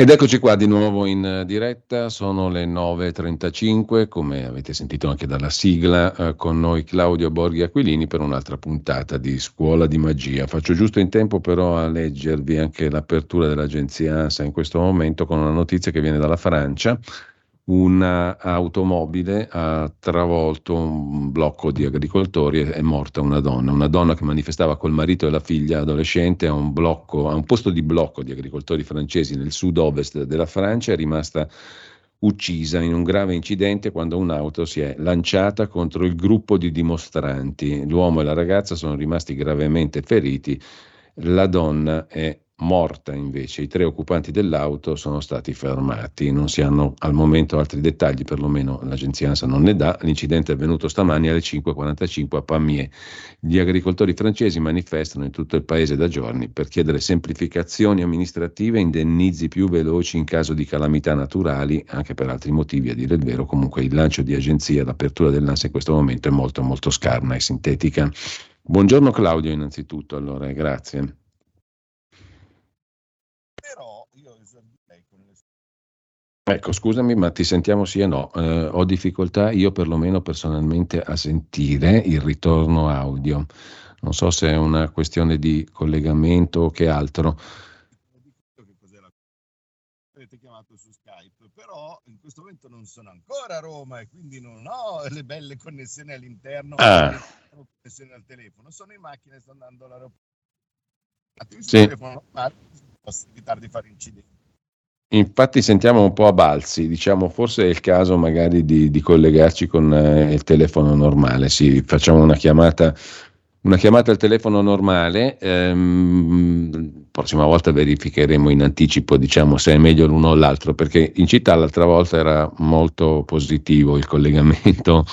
Ed eccoci qua di nuovo in eh, diretta, sono le 9.35, come avete sentito anche dalla sigla, eh, con noi Claudio Borghi Aquilini per un'altra puntata di Scuola di Magia. Faccio giusto in tempo però a leggervi anche l'apertura dell'agenzia ANSA in questo momento con una notizia che viene dalla Francia. Una automobile ha travolto un blocco di agricoltori e è morta una donna, una donna che manifestava col marito e la figlia adolescente a un, blocco, a un posto di blocco di agricoltori francesi nel sud-ovest della Francia, è rimasta uccisa in un grave incidente quando un'auto si è lanciata contro il gruppo di dimostranti. L'uomo e la ragazza sono rimasti gravemente feriti, la donna è morta invece. I tre occupanti dell'auto sono stati fermati. Non si hanno al momento altri dettagli, perlomeno l'agenzia ANSA non ne dà. L'incidente è avvenuto stamani alle 5.45 a Pamiers. Gli agricoltori francesi manifestano in tutto il paese da giorni per chiedere semplificazioni amministrative e indennizi più veloci in caso di calamità naturali, anche per altri motivi, a dire il vero. Comunque il lancio di agenzia, l'apertura dell'ANSA in questo momento è molto molto scarna e sintetica. Buongiorno Claudio innanzitutto, allora, grazie. però io esordirei con le Ecco, scusami, ma ti sentiamo sì e no. Eh, ho difficoltà io perlomeno personalmente a sentire il ritorno audio. Non so se è una questione di collegamento o che altro. avete chiamato su Skype però in questo momento non sono ancora a Roma e quindi non ho le belle connessioni all'interno Ah. e connessioni al telefono sono in macchina e sto andando all'aeroporto sul Sì. telefono normale, posso evitare di fare incidenti Infatti sentiamo un po' a balzi, diciamo forse è il caso magari di, di collegarci con eh, il telefono normale. Sì, facciamo una chiamata, una chiamata al telefono normale. ehm, prossima volta verificheremo in anticipo, diciamo, se è meglio l'uno o l'altro, perché in città l'altra volta era molto positivo il collegamento.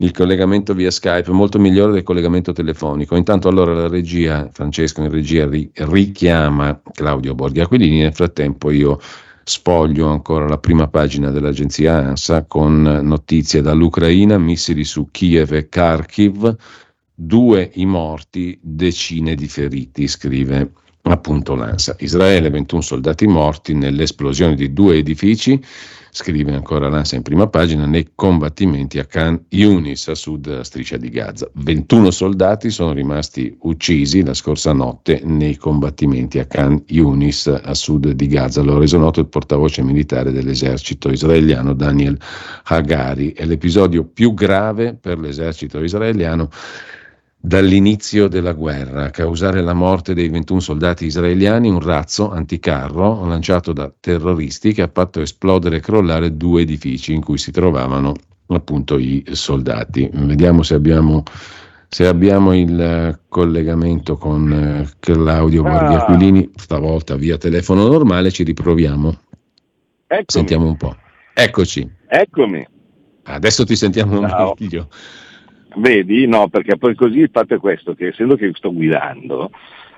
Il collegamento via Skype molto migliore del collegamento telefonico. Intanto allora la regia, Francesco in regia ri- richiama Claudio Borghi Aquilini, nel frattempo io Sfoglio ancora la prima pagina dell'agenzia ANSA con notizie dall'Ucraina, missili su Kiev e Kharkiv, due i morti, decine di feriti, scrive appunto l'ANSA. Israele, 21 soldati morti nell'esplosione di due edifici, scrive ancora l'ANSA in prima pagina, nei combattimenti a Khan Yunis, a sud della striscia di Gaza. 21 soldati sono rimasti uccisi la scorsa notte nei combattimenti a Khan Yunis, a sud di Gaza. Lo ha reso noto il portavoce militare dell'esercito israeliano Daniel Hagari. È l'episodio più grave per l'esercito israeliano dall'inizio della guerra. A causare la morte dei 21 soldati israeliani un razzo anticarro lanciato da terroristi che ha fatto esplodere e crollare due edifici in cui si trovavano appunto i soldati. Vediamo se abbiamo, se abbiamo il eh, collegamento con eh, Claudio Ah. Aquilini, stavolta via telefono normale, ci riproviamo. Eccomi, Sentiamo un po'. Eccoci, eccomi. adesso ti sentiamo Ciao. meglio. Vedi? No, perché poi così il fatto è questo, che essendo che sto guidando,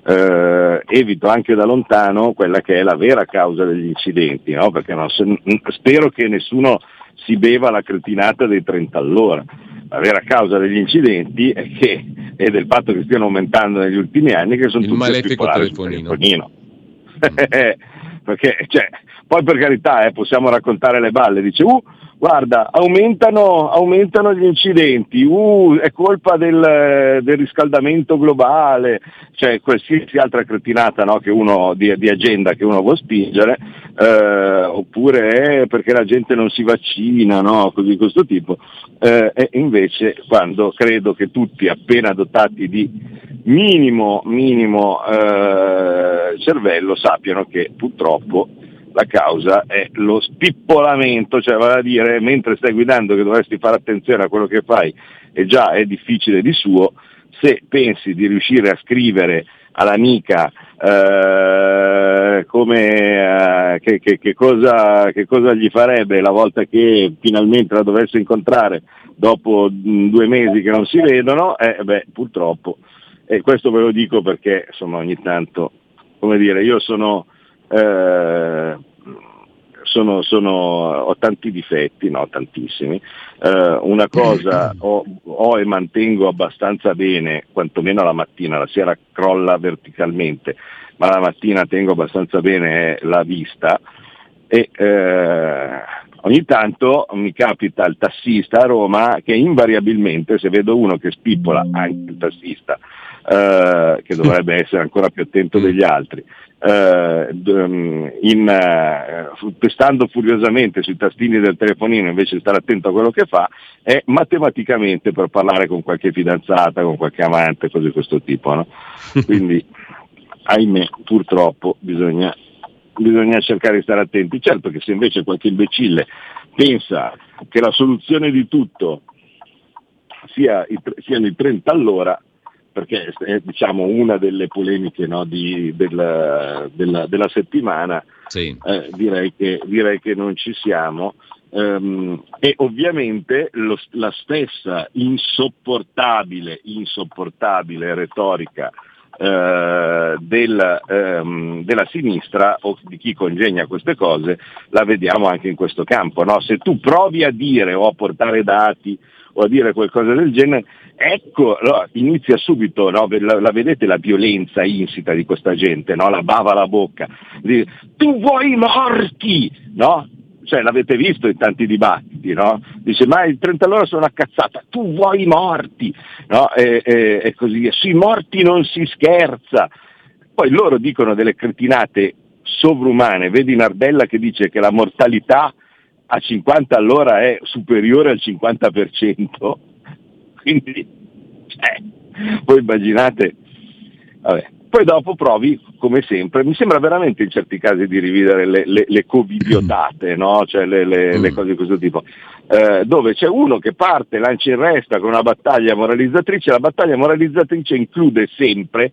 eh, evito anche da lontano quella che è la vera causa degli incidenti, no? Perché non se- spero che nessuno si beva la cretinata dei 30 all'ora. La vera causa degli incidenti è, che, è del fatto che stiano aumentando negli ultimi anni che sono Il tutti malefico telefonino. telefonino. perché cioè, poi per carità eh, possiamo raccontare le balle, dice uh, guarda aumentano, aumentano gli incidenti, uh, è colpa del, del riscaldamento globale, cioè qualsiasi altra cretinata no, di, di agenda che uno vuole spingere, eh, oppure è perché la gente non si vaccina, no, così di questo tipo, eh, e invece quando credo che tutti appena dotati di minimo, minimo eh, cervello sappiano che purtroppo la causa è lo spippolamento, cioè vale a dire mentre stai guidando che dovresti fare attenzione a quello che fai e già è difficile di suo, se pensi di riuscire a scrivere all'amica eh, come, eh, che, che- che cosa, che cosa gli farebbe la volta che finalmente la dovesse incontrare dopo mh, due mesi che non si vedono, eh, beh, purtroppo. E questo ve lo dico perché insomma ogni tanto, come dire, io sono, eh, sono, sono- ho tanti difetti, no, tantissimi. Eh, una cosa ho, ho e mantengo abbastanza bene, quantomeno la mattina, la sera crolla verticalmente, ma la mattina tengo abbastanza bene la vista e eh, ogni tanto mi capita il tassista a Roma che invariabilmente se vedo uno che spippola, anche il tassista, eh, che dovrebbe essere ancora più attento degli altri, eh, d- in, eh, pestando furiosamente sui tastini del telefonino invece di stare attento a quello che fa, è matematicamente per parlare con qualche fidanzata, con qualche amante, cose di questo tipo. no? Quindi, ahimè, purtroppo bisogna, bisogna cercare di stare attenti. Certo che se invece qualche imbecille pensa che la soluzione di tutto sia i, siano i 30 all'ora, perché è diciamo, una delle polemiche no, di- della, della- della settimana, Sì. eh, direi, che, direi che non ci siamo. Ehm, e ovviamente lo- la stessa insopportabile, insopportabile retorica eh, del, ehm, della sinistra o di chi congegna queste cose la vediamo anche in questo campo. no? Se tu provi a dire o a portare dati o a dire qualcosa del genere, ecco, no, inizia subito, no? la, la vedete la violenza insita di questa gente, no? la bava alla bocca, Di- tu vuoi i morti, no? Cioè, l'avete visto in tanti dibattiti, no? Dice, ma il 30 all'ora sono una cazzata, tu vuoi i morti, no? E, e- e così via. Sui morti non si scherza. Poi loro dicono delle cretinate sovrumane, vedi Nardella che dice che la mortalità a 50 all'ora è superiore al 50%, quindi, cioè, voi immaginate, vabbè. Poi dopo provi, come sempre, mi sembra veramente in certi casi di rivedere le, le, le covidiotate, no? cioè le, le- le Mm. cose di questo tipo, eh, dove c'è uno che parte, lancia in resta con una battaglia moralizzatrice, la battaglia moralizzatrice include sempre,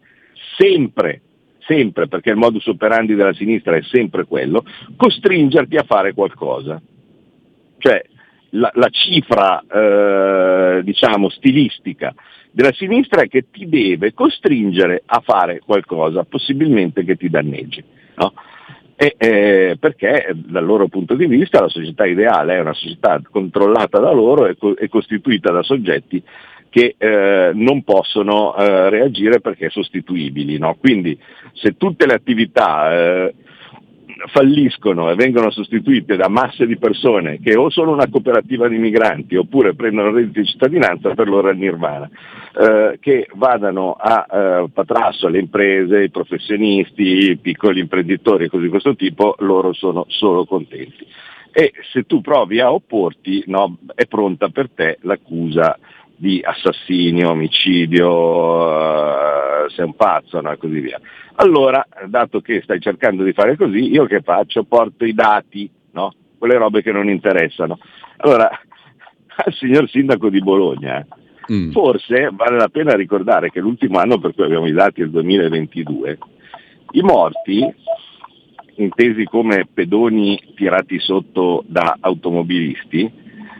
sempre, sempre, perché il modus operandi della sinistra è sempre quello, costringerti a fare qualcosa. Cioè la, la cifra eh, diciamo stilistica della sinistra è che ti deve costringere a fare qualcosa, possibilmente che ti danneggi. no? E, eh, perché dal loro punto di vista la società ideale è una società controllata da loro e, co- e costituita da soggetti che eh, non possono eh, reagire perché sostituibili. no? Quindi se tutte le attività eh, falliscono e vengono sostituite da masse di persone che o sono una cooperativa di migranti oppure prendono reddito di cittadinanza, per loro il nirvana, eh, che vadano a eh, patrasso le imprese, i professionisti, i piccoli imprenditori e cose di questo tipo, loro sono solo contenti. E se tu provi a opporti, no, è pronta per te l'accusa di assassinio, omicidio, eh, sei un pazzo no, e così via. Allora, dato che stai cercando di fare così, io che faccio? Porto i dati, no? quelle robe che non interessano. Allora, al signor sindaco di Bologna, Mm. forse vale la pena ricordare che l'ultimo anno per cui abbiamo i dati è il 2022, i morti, intesi come pedoni tirati sotto da automobilisti,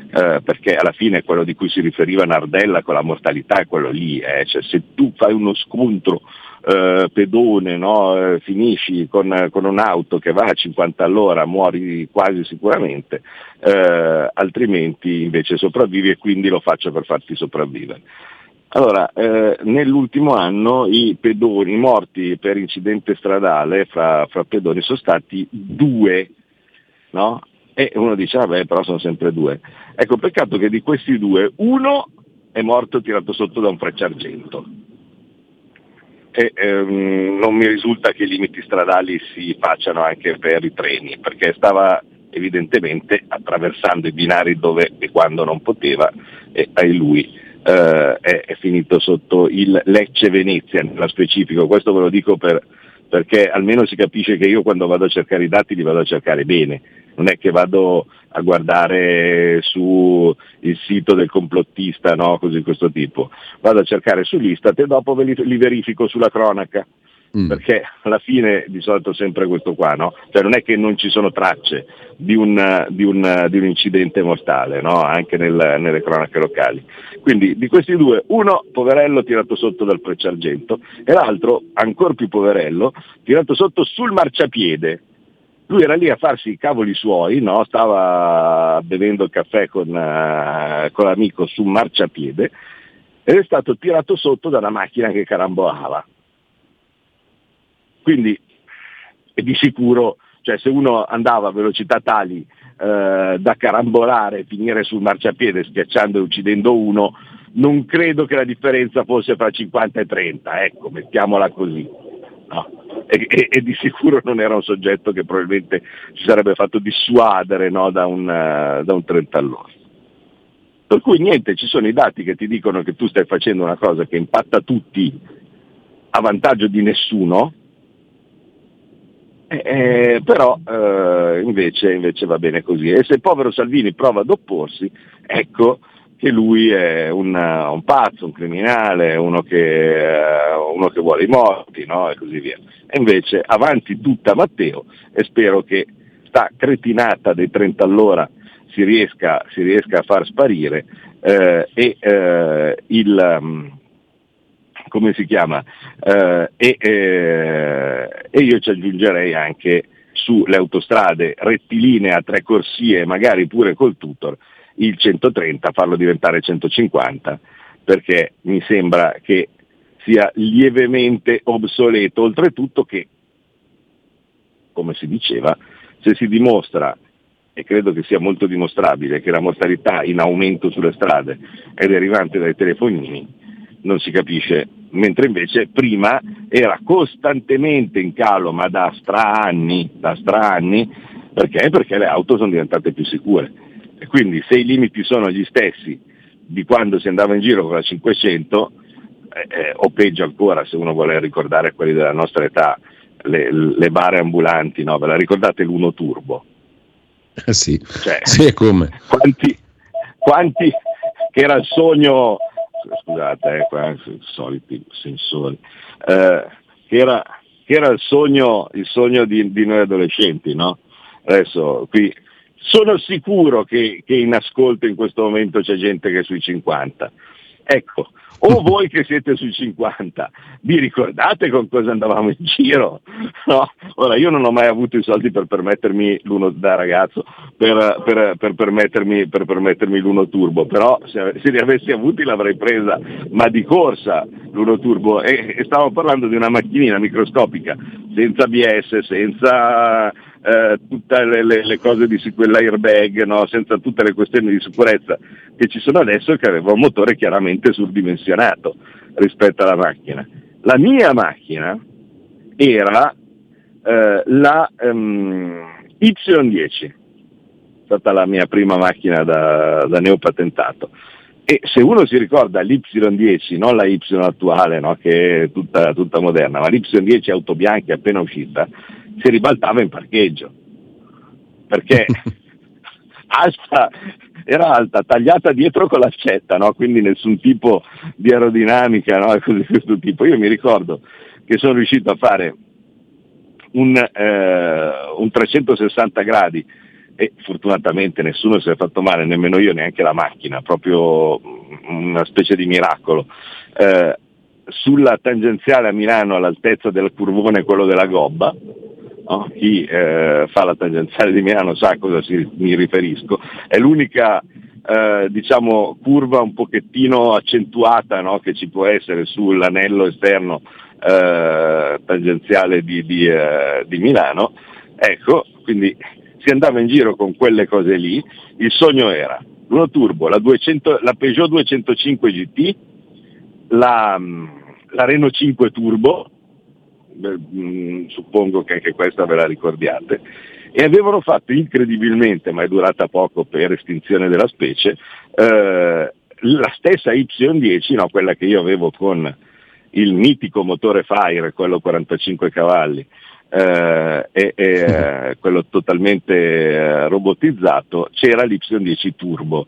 eh, perché alla fine quello di cui si riferiva Nardella con la mortalità è quello lì, eh, cioè se tu fai uno scontro eh, pedone, no, eh, finisci con, con un'auto che va a 50 all'ora, muori quasi sicuramente, eh, altrimenti invece sopravvivi e quindi lo faccio per farti sopravvivere. Allora, eh, nell'ultimo anno i pedoni morti per incidente stradale fra, fra pedoni sono stati due, no? E uno dice, vabbè, però sono sempre due. Ecco, peccato che di questi due, uno è morto tirato sotto da un frecciargento. E ehm, non mi risulta che i limiti stradali si facciano anche per i treni, perché stava evidentemente attraversando i binari dove e quando non poteva e ai lui eh, è, è finito sotto il Lecce-Venezia nello specifico. Questo ve lo dico per- perché almeno si capisce che io quando vado a cercare i dati li vado a cercare bene, non è che vado a guardare su il sito del complottista, no? così di questo tipo. Vado a cercare su Istat e dopo li, li verifico sulla cronaca. Mm. perché alla fine di solito sempre questo qua, no? Cioè non è che non ci sono tracce di un, di un- di un incidente mortale, no? Anche nel- nelle cronache locali. Quindi di questi due, uno poverello tirato sotto dal Preciargento e l'altro, ancora più poverello, tirato sotto sul marciapiede. Lui era lì a farsi i cavoli suoi, no? stava bevendo il caffè con, eh, con l'amico su marciapiede ed è stato tirato sotto da una macchina che carambolava. Quindi di sicuro, cioè se uno andava a velocità tali eh, da carambolare e finire sul marciapiede schiacciando e uccidendo uno, non credo che la differenza fosse fra 50 e 30, ecco, mettiamola così. No. E, e- e di sicuro non era un soggetto che probabilmente si sarebbe fatto dissuadere no, da, un, eh, da un 30 all'ora. Per cui niente, ci sono i dati che ti dicono che tu stai facendo una cosa che impatta tutti a vantaggio di nessuno, eh, però eh, invece, invece va bene così. E se il povero Salvini prova ad opporsi, ecco che lui è un, un pazzo, un criminale, uno che, eh, uno che vuole i morti, no? e così via. E invece avanti tutta Matteo e spero che sta cretinata dei 30 all'ora si riesca, si riesca a far sparire eh, e eh, il... mm, come si chiama? Eh, e, eh, e io ci aggiungerei anche sulle autostrade rettilinee a tre corsie, magari pure col tutor, il 130 farlo diventare 150, perché mi sembra che sia lievemente obsoleto, oltretutto che, come si diceva, se si dimostra e credo che sia molto dimostrabile che la mortalità in aumento sulle strade è derivante dai telefonini, non si capisce, mentre invece prima era costantemente in calo, ma da straanni, da straanni, perché? Perché le auto sono diventate più sicure. E quindi se i limiti sono gli stessi di quando si andava in giro con la 500, eh, eh, o peggio ancora se uno vuole ricordare quelli della nostra età, le, le bare ambulanti, no? ve la ricordate l'Uno Turbo? Eh sì. Cioè, sì, come. quanti, quanti che era il sogno, scusate, eh, qua, i soliti sensori, eh, che, era, che era il sogno, il sogno di, di noi adolescenti, no? Adesso qui sono sicuro che, che in ascolto in questo momento c'è gente che è sui 50. Ecco, o voi che siete sui 50, vi ricordate con cosa andavamo in giro? No? Ora, io non ho mai avuto i soldi per permettermi l'uno da ragazzo, per, per- per permettermi, per permettermi l'uno turbo, però se, se li avessi avuti l'avrei presa, ma di corsa l'uno turbo. E, e stavo parlando di una macchinina microscopica, senza ABS, senza eh, tutte le, le- le cose di sic- l'airbag, no? senza tutte le questioni di sicurezza che ci sono adesso che aveva un motore chiaramente surdimensionato rispetto alla macchina. La mia macchina era eh, la ehm, Y10, è stata la mia prima macchina da, da neopatentato. E se uno si ricorda l'Y10, non la Y attuale, no, che è tutta, tutta moderna, ma l'Y10 auto bianca appena uscita, si ribaltava in parcheggio. Perché alta, era alta, tagliata dietro con l'accetta, no? quindi nessun tipo di aerodinamica, no? cose di questo tipo. Io mi ricordo che sono riuscito a fare un, eh, un 360 gradi e fortunatamente nessuno si è fatto male, nemmeno io, neanche la macchina, proprio una specie di miracolo. Eh, sulla tangenziale a Milano all'altezza del curvone, quello della Gobba, no? chi eh, fa la tangenziale di Milano sa a cosa si- mi riferisco, è l'unica eh, diciamo, curva un pochettino accentuata no? che ci può essere sull'anello esterno eh, tangenziale di, di, eh, di Milano, ecco, quindi si andava in giro con quelle cose lì, il sogno era l'uno turbo, la, 200 la Peugeot 205 GT, la, la Renault 5 Turbo, suppongo che anche questa ve la ricordiate, e avevano fatto incredibilmente, ma è durata poco per estinzione della specie, eh, la stessa Y10, no, quella che io avevo con il mitico motore Fire, quello 45 cavalli, eh, e, e, eh, quello totalmente eh, robotizzato, c'era l'Y10 Turbo.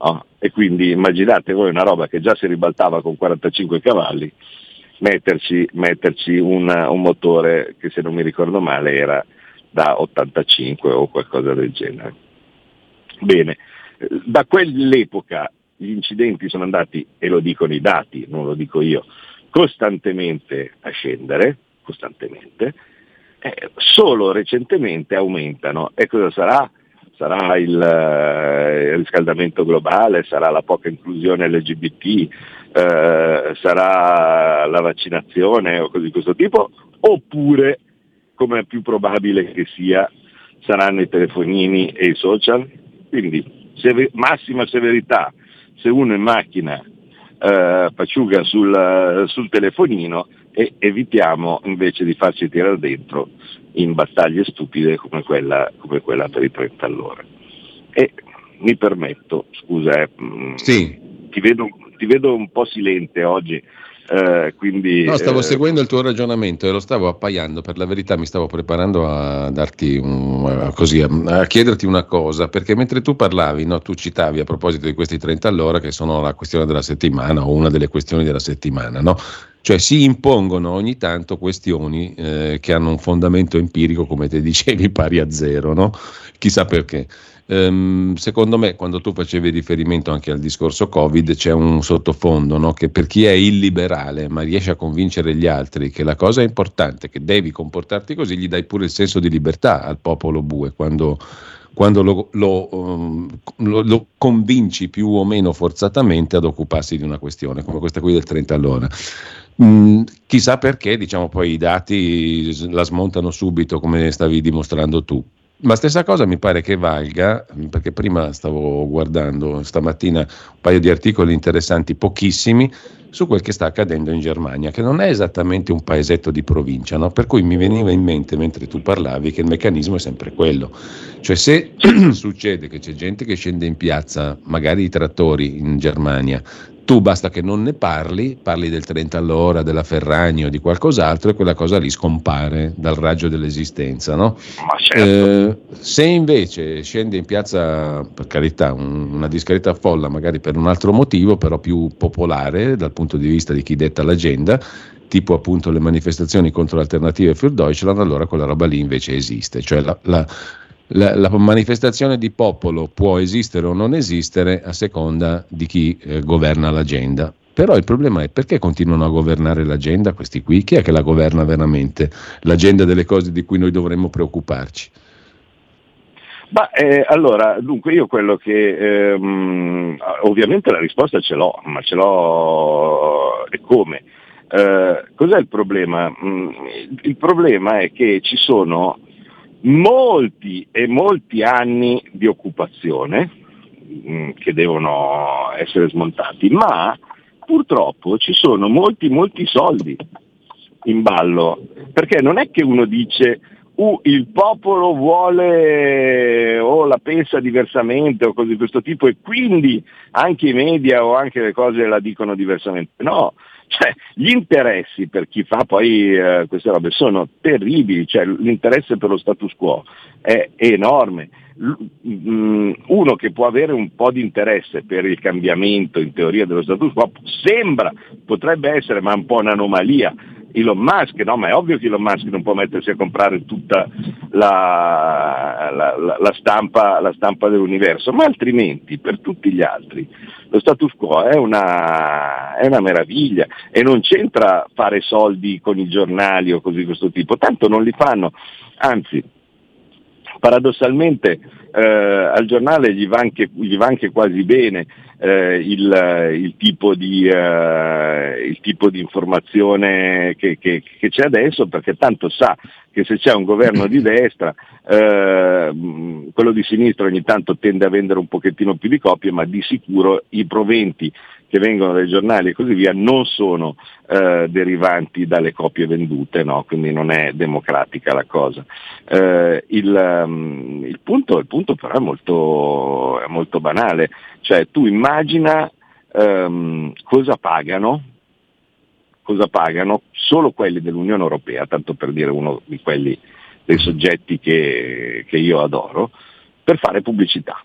no? E quindi immaginate voi una roba che già si ribaltava con 45 cavalli metterci, metterci un, un motore che se non mi ricordo male era da 85 o qualcosa del genere. Bene, da quell'epoca gli incidenti sono andati, e lo dicono i dati, non lo dico io, costantemente a scendere, costantemente, eh, solo recentemente aumentano. E cosa sarà? Sarà il, eh, il riscaldamento globale, sarà la poca inclusione LGBT, eh, sarà la vaccinazione o cose di questo tipo, oppure, come è più probabile che sia, saranno i telefonini e i social? Quindi seve- massima severità, se uno in macchina eh, paciuga sul, sul telefonino e evitiamo invece di farci tirare dentro in battaglie stupide come quella, come quella per i 30 all'ora. E mi permetto, scusa, eh, mh, Sì. ti, vedo, ti vedo un po' silente oggi, eh, quindi... No, stavo eh, seguendo il tuo ragionamento e lo stavo appaiando, per la verità mi stavo preparando a darti un, a- così, a, a chiederti una cosa, perché mentre tu parlavi, no, tu citavi a proposito di questi 30 all'ora che sono la questione della settimana o una delle questioni della settimana, no? Cioè si impongono ogni tanto questioni eh, che hanno un fondamento empirico, come te dicevi, pari a zero, no? Chissà perché. Ehm, secondo me, quando tu facevi riferimento anche al discorso Covid, c'è un sottofondo no? che per chi è illiberale ma riesce a convincere gli altri che la cosa è importante, che devi comportarti così, gli dai pure il senso di libertà al popolo bue quando, quando lo, lo, um, lo- lo convinci più o meno forzatamente ad occuparsi di una questione come questa qui del 30 all'ora. Mm, chissà perché, diciamo, poi i dati la smontano subito, come stavi dimostrando tu. Ma stessa cosa mi pare che valga, mm, perché prima stavo guardando stamattina un paio di articoli interessanti, pochissimi, su quel che sta accadendo in Germania, che non è esattamente un paesetto di provincia, no? per cui mi veniva in mente mentre tu parlavi che il meccanismo è sempre quello. Cioè se succede che c'è gente che scende in piazza, magari i trattori in Germania, tu basta che non ne parli, parli del 30 all'ora, della Ferragni o di qualcos'altro e quella cosa lì scompare dal raggio dell'esistenza, no? Certo. Eh, se invece scende in piazza, per carità, un- una discreta folla, magari per un altro motivo, però più popolare dal punto di vista di chi detta l'agenda, tipo appunto le manifestazioni contro l'alternativa für Deutschland, allora quella roba lì invece esiste. Cioè la, la- la- la manifestazione di popolo può esistere o non esistere a seconda di chi eh, governa l'agenda. Però il problema è perché continuano a governare l'agenda questi qui? Chi è che la governa veramente? L'agenda delle cose di cui noi dovremmo preoccuparci? Ma eh, allora, dunque io quello che ehm, ovviamente la risposta ce l'ho, ma ce l'ho e come? Eh, cos'è il problema? Mm, il problema è che ci sono molti e molti anni di occupazione mm, che devono essere smontati, ma purtroppo ci sono molti molti soldi in ballo, perché non è che uno dice "Uh, il popolo vuole o la pensa diversamente o cose di questo tipo e quindi anche i media o anche le cose la dicono diversamente. No, cioè, gli interessi per chi fa poi eh, queste robe sono terribili, cioè, l'interesse per lo status quo è, è enorme. Mm, uno che può avere un po' di interesse per il cambiamento in teoria dello status quo sembra, potrebbe essere, ma un po' un'anomalia, Elon Musk, no? ma è ovvio che Elon Musk non può mettersi a comprare tutta la, la- la- la stampa, dell'universo, ma altrimenti per tutti gli altri lo status quo è una, è una meraviglia e non c'entra fare soldi con i giornali o così di questo tipo, tanto non li fanno, anzi paradossalmente eh, al giornale gli va anche, gli va anche quasi bene eh, il, il tipo di, eh, il tipo di informazione che, che- che c'è adesso perché tanto sa che se c'è un governo di destra eh, quello di sinistra ogni tanto tende a vendere un pochettino più di copie ma di sicuro i proventi che vengono dai giornali e così via non sono eh, derivanti dalle copie vendute, no? quindi non è democratica la cosa. Eh, il, il punto, il punto però è molto, è molto banale, cioè tu immagina ehm, cosa pagano, cosa pagano solo quelli dell'Unione Europea, tanto per dire uno di quelli dei soggetti che, che io adoro, per fare pubblicità.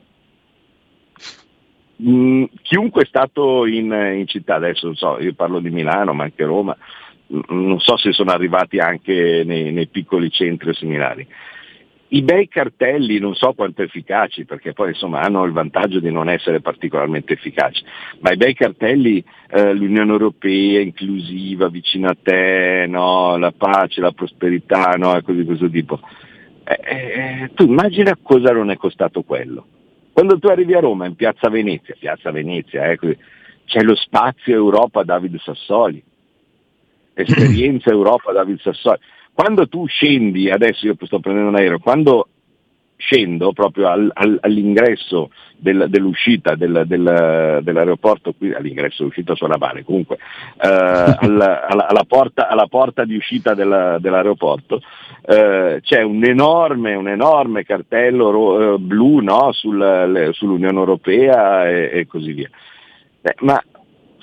Mm, chiunque è stato in, in città, adesso so, io parlo di Milano, ma anche Roma, mm, non so se sono arrivati anche nei, nei piccoli centri o similari. I bei cartelli non so quanto efficaci, perché poi insomma hanno il vantaggio di non essere particolarmente efficaci, ma i bei cartelli, eh, l'Unione Europea inclusiva, vicino a te, no? la pace, la prosperità, no? e cose di questo tipo. Eh, eh, tu immagina cosa non è costato quello. Quando tu arrivi a Roma, in Piazza Venezia, Piazza Venezia, eh, così, c'è lo spazio Europa David Sassoli, esperienza Europa David Sassoli. Quando tu scendi, adesso io sto prendendo un aereo, quando scendo proprio al- al- all'ingresso del- dell'uscita del- del- dell'aeroporto, qui all'ingresso uscita sulla male, comunque, eh, alla, alla- alla porta, alla porta di uscita della- dell'aeroporto, eh, c'è un enorme, un enorme cartello ro- eh, blu no, sul- le- sull'Unione Europea e, e così via. Eh, ma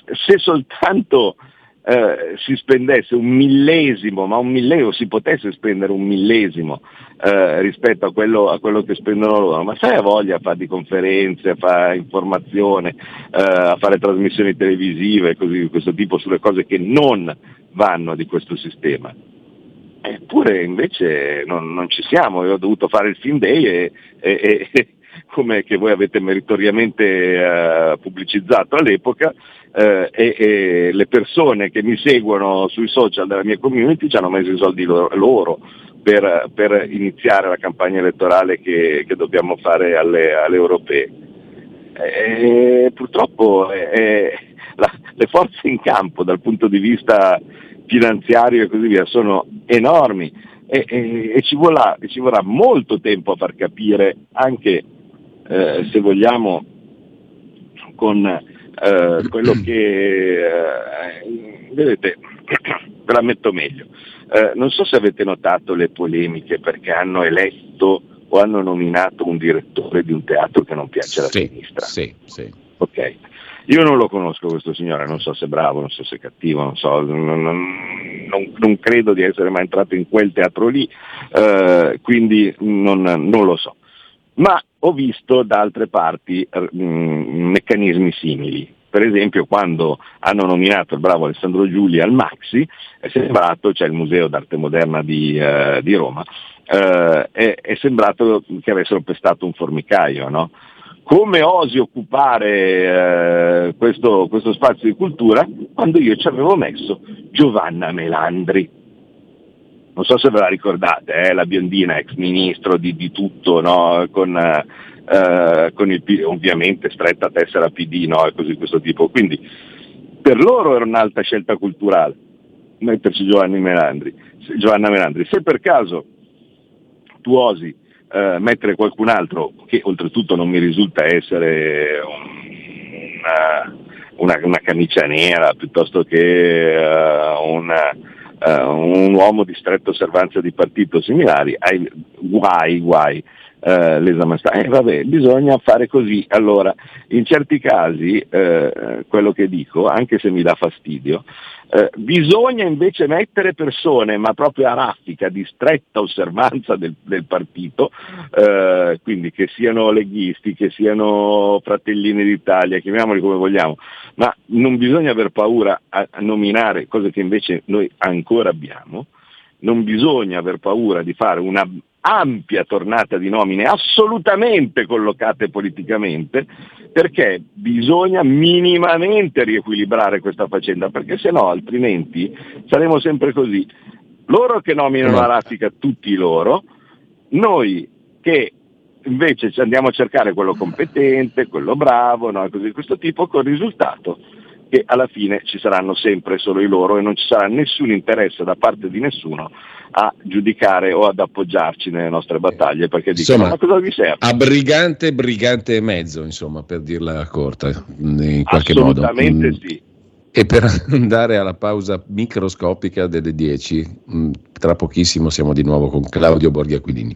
se soltanto eh, si spendesse un millesimo, ma un millesimo, si potesse spendere un millesimo eh, rispetto a quello, a quello che spendono loro, ma sai a voglia a fare di conferenze, a fare informazione, eh, a fare trasmissioni televisive così, di questo tipo sulle cose che non vanno di questo sistema. Eppure invece non, non ci siamo, io ho dovuto fare il film day e, e- e- come che voi avete meritoriamente eh, pubblicizzato all'epoca eh, e, e le persone che mi seguono sui social della mia community ci hanno messo i soldi loro, per, per iniziare la campagna elettorale che, che dobbiamo fare alle, alle europee. E purtroppo eh, eh, la- le forze in campo dal punto di vista finanziario e così via sono enormi e, e- e ci, vorrà, ci vorrà molto tempo a far capire anche eh, se vogliamo con eh, quello che eh, vedete ve la metto meglio Eh, non so se avete notato le polemiche perché hanno eletto o hanno nominato un direttore di un teatro che non piace alla Sì, sinistra sì, sì. Ok. Io non lo conosco questo signore, non so se è bravo, non so se è cattivo, non so, non, non- non- credo di essere mai entrato in quel teatro lì, eh, quindi non, non lo so. Ma ho visto da altre parti mh, meccanismi simili. Per esempio quando hanno nominato il bravo Alessandro Giuli al Maxi, è sembrato, c'è il Museo d'Arte Moderna di, eh, di Roma, eh, è, è sembrato che avessero pestato un formicaio, no? come osi occupare eh, questo, questo spazio di cultura quando io ci avevo messo Giovanna Melandri. Non so se ve la ricordate, eh, la biondina ex ministro di, di tutto, no? con, eh, con il, ovviamente stretta tessera PD no? e così questo tipo. Quindi per loro era un'alta scelta culturale metterci Giovanni Melandri, Giovanna Melandri. Se per caso tu osi eh, mettere qualcun altro che oltretutto non mi risulta essere un- una, una, una camicia nera piuttosto che eh, una, eh, un uomo di stretta osservanza di partito similari, hai guai, guai. eh, l'esame sta- eh, vabbè, bisogna fare così. Allora, in certi casi, eh, quello che dico, anche se mi dà fastidio, eh, bisogna invece mettere persone, ma proprio a raffica, di stretta osservanza del, del partito, eh, quindi che siano leghisti, che siano fratellini d'Italia, chiamiamoli come vogliamo, ma non bisogna aver paura a, a nominare cose che invece noi ancora abbiamo, non bisogna aver paura di fare una ampia tornata di nomine assolutamente collocate politicamente perché bisogna minimamente riequilibrare questa faccenda perché se no altrimenti saremo sempre così loro che nominano a raffica tutti loro noi che invece andiamo a cercare quello competente, quello bravo, no? così di questo tipo, col risultato che alla fine ci saranno sempre solo i loro e non ci sarà nessun interesse da parte di nessuno a giudicare o ad appoggiarci nelle nostre battaglie perché dicono ma cosa vi serve? A brigante, brigante e mezzo, insomma, per dirla corta, in qualche modo. Assolutamente Mm, sì. E per andare alla pausa microscopica delle 10, mm, tra pochissimo siamo di nuovo con Claudio Borghi Aquilini.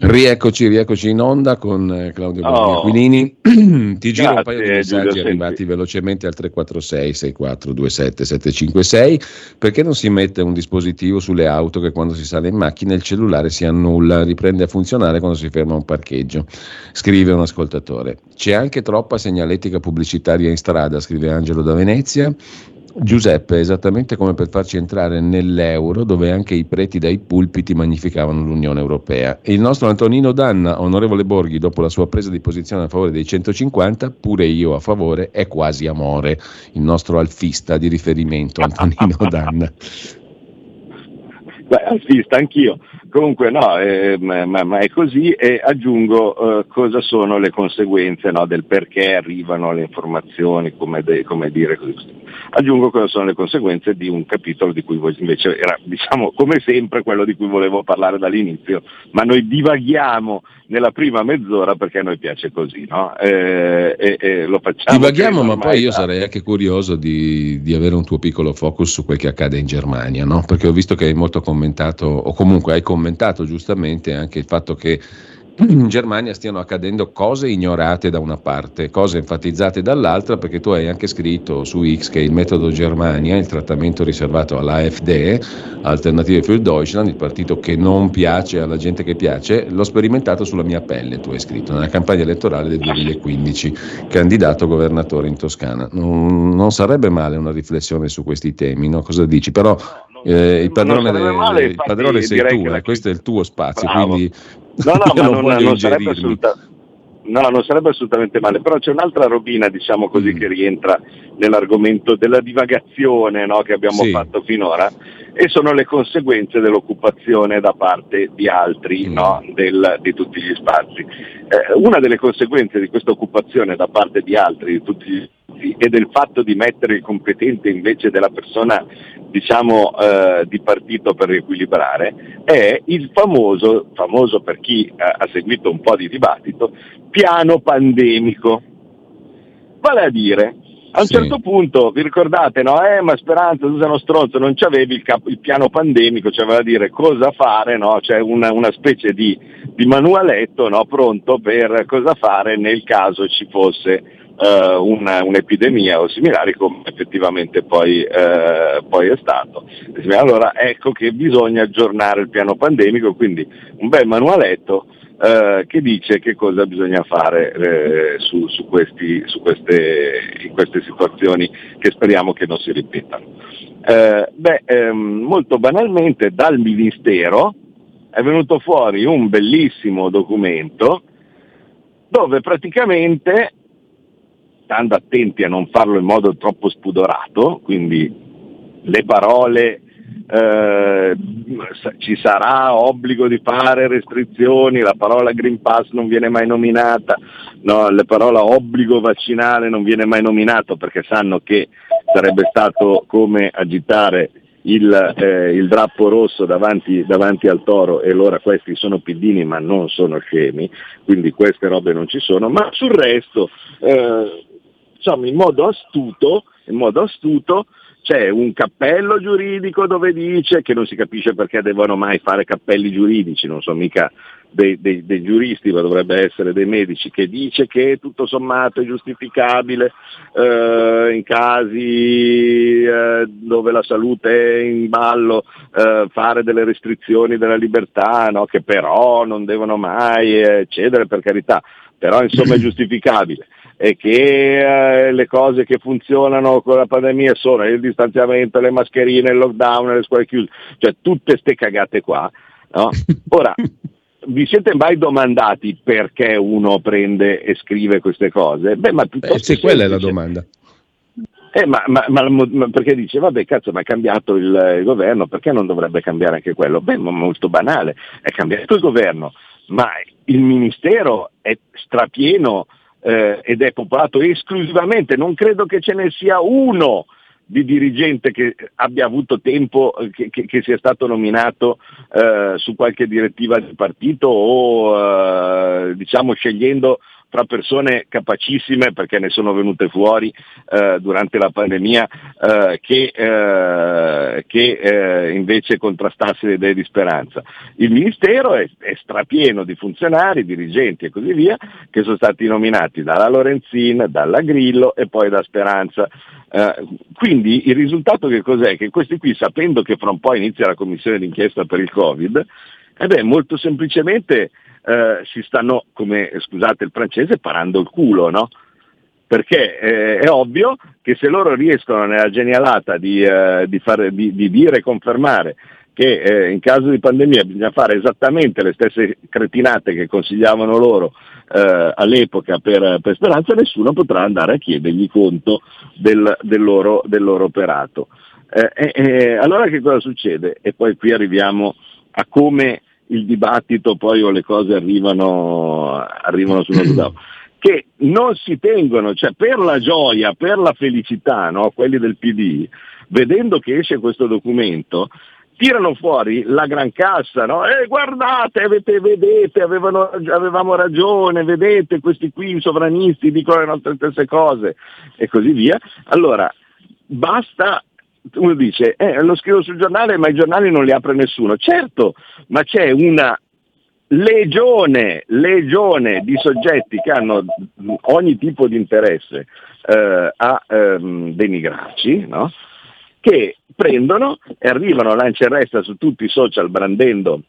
Rieccoci, rieccoci in onda con eh, Claudio Oh. Aquilini. Ti giro un paio di messaggi arrivati velocemente al 346 6427 756. Perché non si mette un dispositivo sulle auto che quando si sale in macchina il cellulare si annulla, riprende a funzionare quando si ferma a un parcheggio? Scrive un ascoltatore. C'è anche troppa segnaletica pubblicitaria in strada, scrive Angelo da Venezia. Giuseppe, è esattamente come per farci entrare nell'euro dove anche i preti dai pulpiti magnificavano l'Unione Europea. E il nostro Antonino Danna, onorevole Borghi, dopo la sua presa di posizione a favore dei 150, pure io a favore, è quasi amore. Il nostro alfista di riferimento, Antonino Danna. Beh, alfista anch'io. Comunque no, eh, ma, ma- ma è così e aggiungo eh, cosa sono le conseguenze no, del perché arrivano le informazioni, come, de- come dire così. Aggiungo cosa sono le conseguenze di un capitolo di cui voi invece era, diciamo, come sempre quello di cui volevo parlare dall'inizio, ma noi divaghiamo nella prima mezz'ora perché a noi piace così, no? Eh, e, e lo facciamo. Divaghiamo, ma poi io sarei anche curioso di, di avere un tuo piccolo focus su quel che accade in Germania, no? perché ho visto che hai molto commentato, o comunque hai commentato giustamente anche il fatto che in Germania stiano accadendo cose ignorate da una parte, cose enfatizzate dall'altra, perché tu hai anche scritto su X che il metodo Germania, il trattamento riservato all'AfD, Alternative für Deutschland, il partito che non piace alla gente che piace, l'ho sperimentato sulla mia pelle, tu hai scritto, nella campagna elettorale del 2015, candidato governatore in Toscana. Non, non sarebbe male una riflessione su questi temi, no? Cosa dici? Però eh, il padrone, non sarebbe de- male, il padrone sei tu, la- eh, questo è il tuo spazio, Bravo. quindi No, no, ma non, non, non sarebbe assolutamente. No, non sarebbe assolutamente male, però c'è un'altra robina, diciamo così, Mm. che rientra nell'argomento della divagazione no, che abbiamo Sì. fatto finora e sono le conseguenze dell'occupazione da parte di altri Mm. no, del- di tutti gli spazi. Eh, una delle conseguenze di questa occupazione da parte di altri di tutti gli spazi e del fatto di mettere il competente invece della persona diciamo eh, di partito per riequilibrare è il famoso, famoso per chi eh, ha seguito un po' di dibattito, piano pandemico. Vale a dire, a un Sì. certo punto vi ricordate, no? Eh, ma Speranza, tu sei uno stronzo, non c'avevi il, cap- il piano pandemico, cioè vale a dire cosa fare, no? C'è una, una specie di, di manualetto no? pronto per cosa fare nel caso ci fosse eh, una- un'epidemia o similari come effettivamente poi, eh, poi è stato. Allora ecco che bisogna aggiornare il piano pandemico, quindi un bel manualetto eh, che dice che cosa bisogna fare eh, su, su questi- su queste, in queste situazioni che speriamo che non si ripetano. Eh, beh, ehm, molto banalmente dal Ministero è venuto fuori un bellissimo documento dove praticamente, stando attenti a non farlo in modo troppo spudorato, quindi le parole eh, ci sarà obbligo di fare restrizioni, la parola Green Pass non viene mai nominata, no, la parola obbligo vaccinale non viene mai nominato perché sanno che sarebbe stato come agitare il, eh, il drappo rosso davanti, davanti al toro e allora questi sono piddini ma non sono scemi, quindi queste robe non ci sono, ma sul resto eh, insomma in modo astuto, in modo astuto c'è un cappello giuridico dove dice che non si capisce perché devono mai fare cappelli giuridici, non sono mica dei, dei- dei giuristi, ma dovrebbe essere dei medici, che dice che tutto sommato è giustificabile eh, in casi eh, dove la salute è in ballo eh, fare delle restrizioni della libertà, no? che però non devono mai cedere per carità, però insomma è giustificabile e che eh, le cose che funzionano con la pandemia sono il distanziamento, le mascherine, il lockdown, le scuole chiuse, cioè tutte ste cagate qua. no? Ora, vi siete mai domandati perché uno prende e scrive queste cose? Beh, ma Beh, sì, quella è la domanda. Eh, ma, ma- ma- perché dice, vabbè cazzo, ma è cambiato il, il governo, perché non dovrebbe cambiare anche quello? Beh, ma molto banale, è cambiato il governo, ma il ministero è strapieno eh, ed è popolato esclusivamente, non credo che ce ne sia uno di dirigente che abbia avuto tempo, eh, che, che- che sia stato nominato eh, su qualche direttiva del partito o eh, diciamo scegliendo fra persone capacissime perché ne sono venute fuori eh, durante la pandemia eh, che, eh, che, eh, invece contrastasse le idee di speranza. Il Ministero è, è strapieno di funzionari, dirigenti e così via, che sono stati nominati dalla Lorenzin, dalla Grillo e poi da Speranza. Eh, quindi il risultato che cos'è? Che questi qui, sapendo che fra un po' inizia la commissione d'inchiesta per il Covid, eh beh, molto semplicemente eh, si stanno, come scusate il francese, parando il culo, no? Perché eh, è ovvio che se loro riescono nella genialata di, eh, di, fare, di, di dire e confermare che eh, in caso di pandemia bisogna fare esattamente le stesse cretinate che consigliavano loro eh, all'epoca per, per, Speranza, nessuno potrà andare a chiedergli conto del, del, loro, del loro, operato. Eh, allora che cosa succede? E poi qui arriviamo a come il dibattito poi o le cose arrivano, arrivano sullo tavolo che non si tengono, cioè per la gioia, per la felicità, no? quelli del PD, vedendo che esce questo documento, tirano fuori la gran cassa, no? Eh, guardate, avete, vedete, avevano, avevamo ragione, vedete, questi qui i sovranisti dicono le nostre stesse cose e così via. Allora, basta uno dice, eh, lo scrivo sul giornale ma i giornali non li apre nessuno. Certo, ma c'è una legione, legione di soggetti che hanno ogni tipo di interesse eh, a ehm, denigrarci, no? che prendono e arrivano a lancia e resta su tutti i social brandendo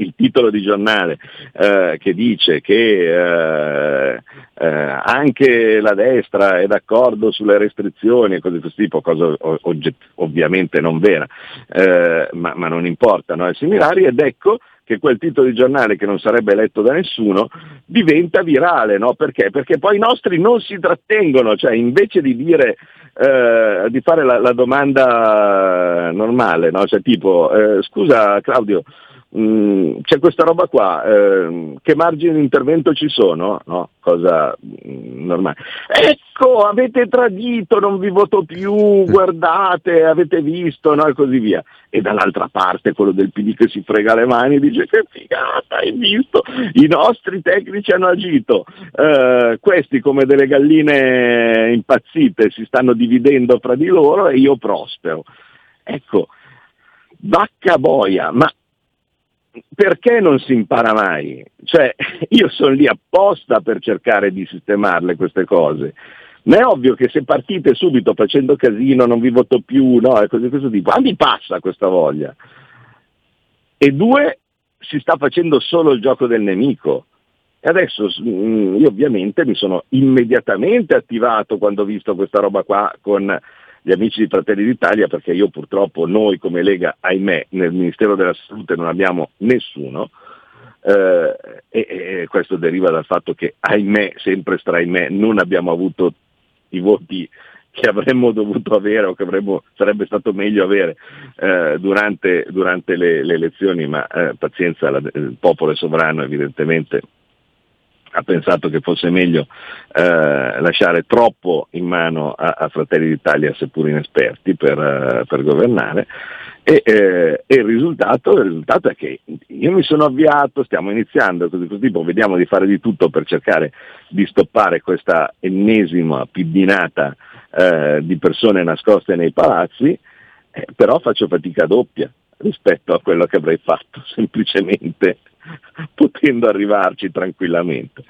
il titolo di giornale eh, che dice che eh, eh, anche la destra è d'accordo sulle restrizioni e cose di questo tipo, cosa ogget- ovviamente non vera, eh, ma, ma, non importa, no? similari, ed ecco che quel titolo di giornale che non sarebbe letto da nessuno diventa virale, no? Perché? Perché poi i nostri non si trattengono, cioè invece di dire eh, di fare la, la domanda normale, no? cioè tipo eh, scusa Claudio, Mm, c'è questa roba qua, eh, che margini di intervento ci sono? No? Cosa mm, normale. Ecco, avete tradito, non vi voto più, guardate, avete visto, no? e così via. E dall'altra parte quello del PD che si frega le mani e dice che figata, hai visto? I nostri tecnici hanno agito, eh, questi come delle galline impazzite si stanno dividendo fra di loro e io prospero. Ecco, vacca boia, ma perché non si impara mai? Cioè, io sono lì apposta per cercare di sistemarle queste cose. Ma è ovvio che se partite subito facendo casino, non vi voto più, no, e cose di questo tipo, a mi passa questa voglia. E due, si sta facendo solo il gioco del nemico. E adesso mm, io ovviamente mi sono immediatamente attivato quando ho visto questa roba qua con gli amici di Fratelli d'Italia perché io purtroppo noi come Lega, ahimè, nel Ministero della Salute non abbiamo nessuno eh, e, e, questo deriva dal fatto che ahimè, sempre stra ahimè, non abbiamo avuto i voti che avremmo dovuto avere o che avremmo, sarebbe stato meglio avere eh, durante, durante le, le, elezioni, ma eh, pazienza, la, il popolo è sovrano evidentemente ha pensato che fosse meglio eh, lasciare troppo in mano a, a, Fratelli d'Italia, seppur inesperti, per, uh, per governare. E, eh, e il, risultato, il, risultato, è che io mi sono avviato, stiamo iniziando così così tipo, vediamo di fare di tutto per cercare di stoppare questa ennesima piddinata eh, di persone nascoste nei palazzi, eh, però faccio fatica doppia rispetto a quello che avrei fatto semplicemente potendo arrivarci tranquillamente.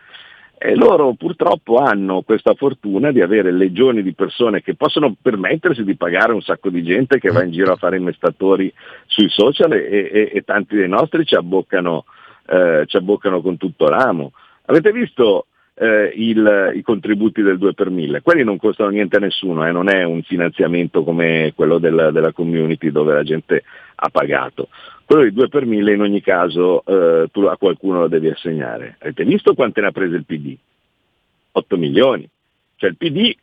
E loro purtroppo hanno questa fortuna di avere legioni di persone che possono permettersi di pagare un sacco di gente che va in giro a fare investatori sui social e, e, e tanti dei nostri ci abboccano, eh, ci abboccano con tutto ramo. Avete visto eh, il, i contributi del 2 per 1000. Quelli non costano niente a nessuno, eh, non è un finanziamento come quello del, della community dove la gente ha pagato. Quello di 2 per 1000 in ogni caso eh, tu a qualcuno lo devi assegnare. Avete visto quante ne ha prese il PD? 8 milioni. Cioè il PD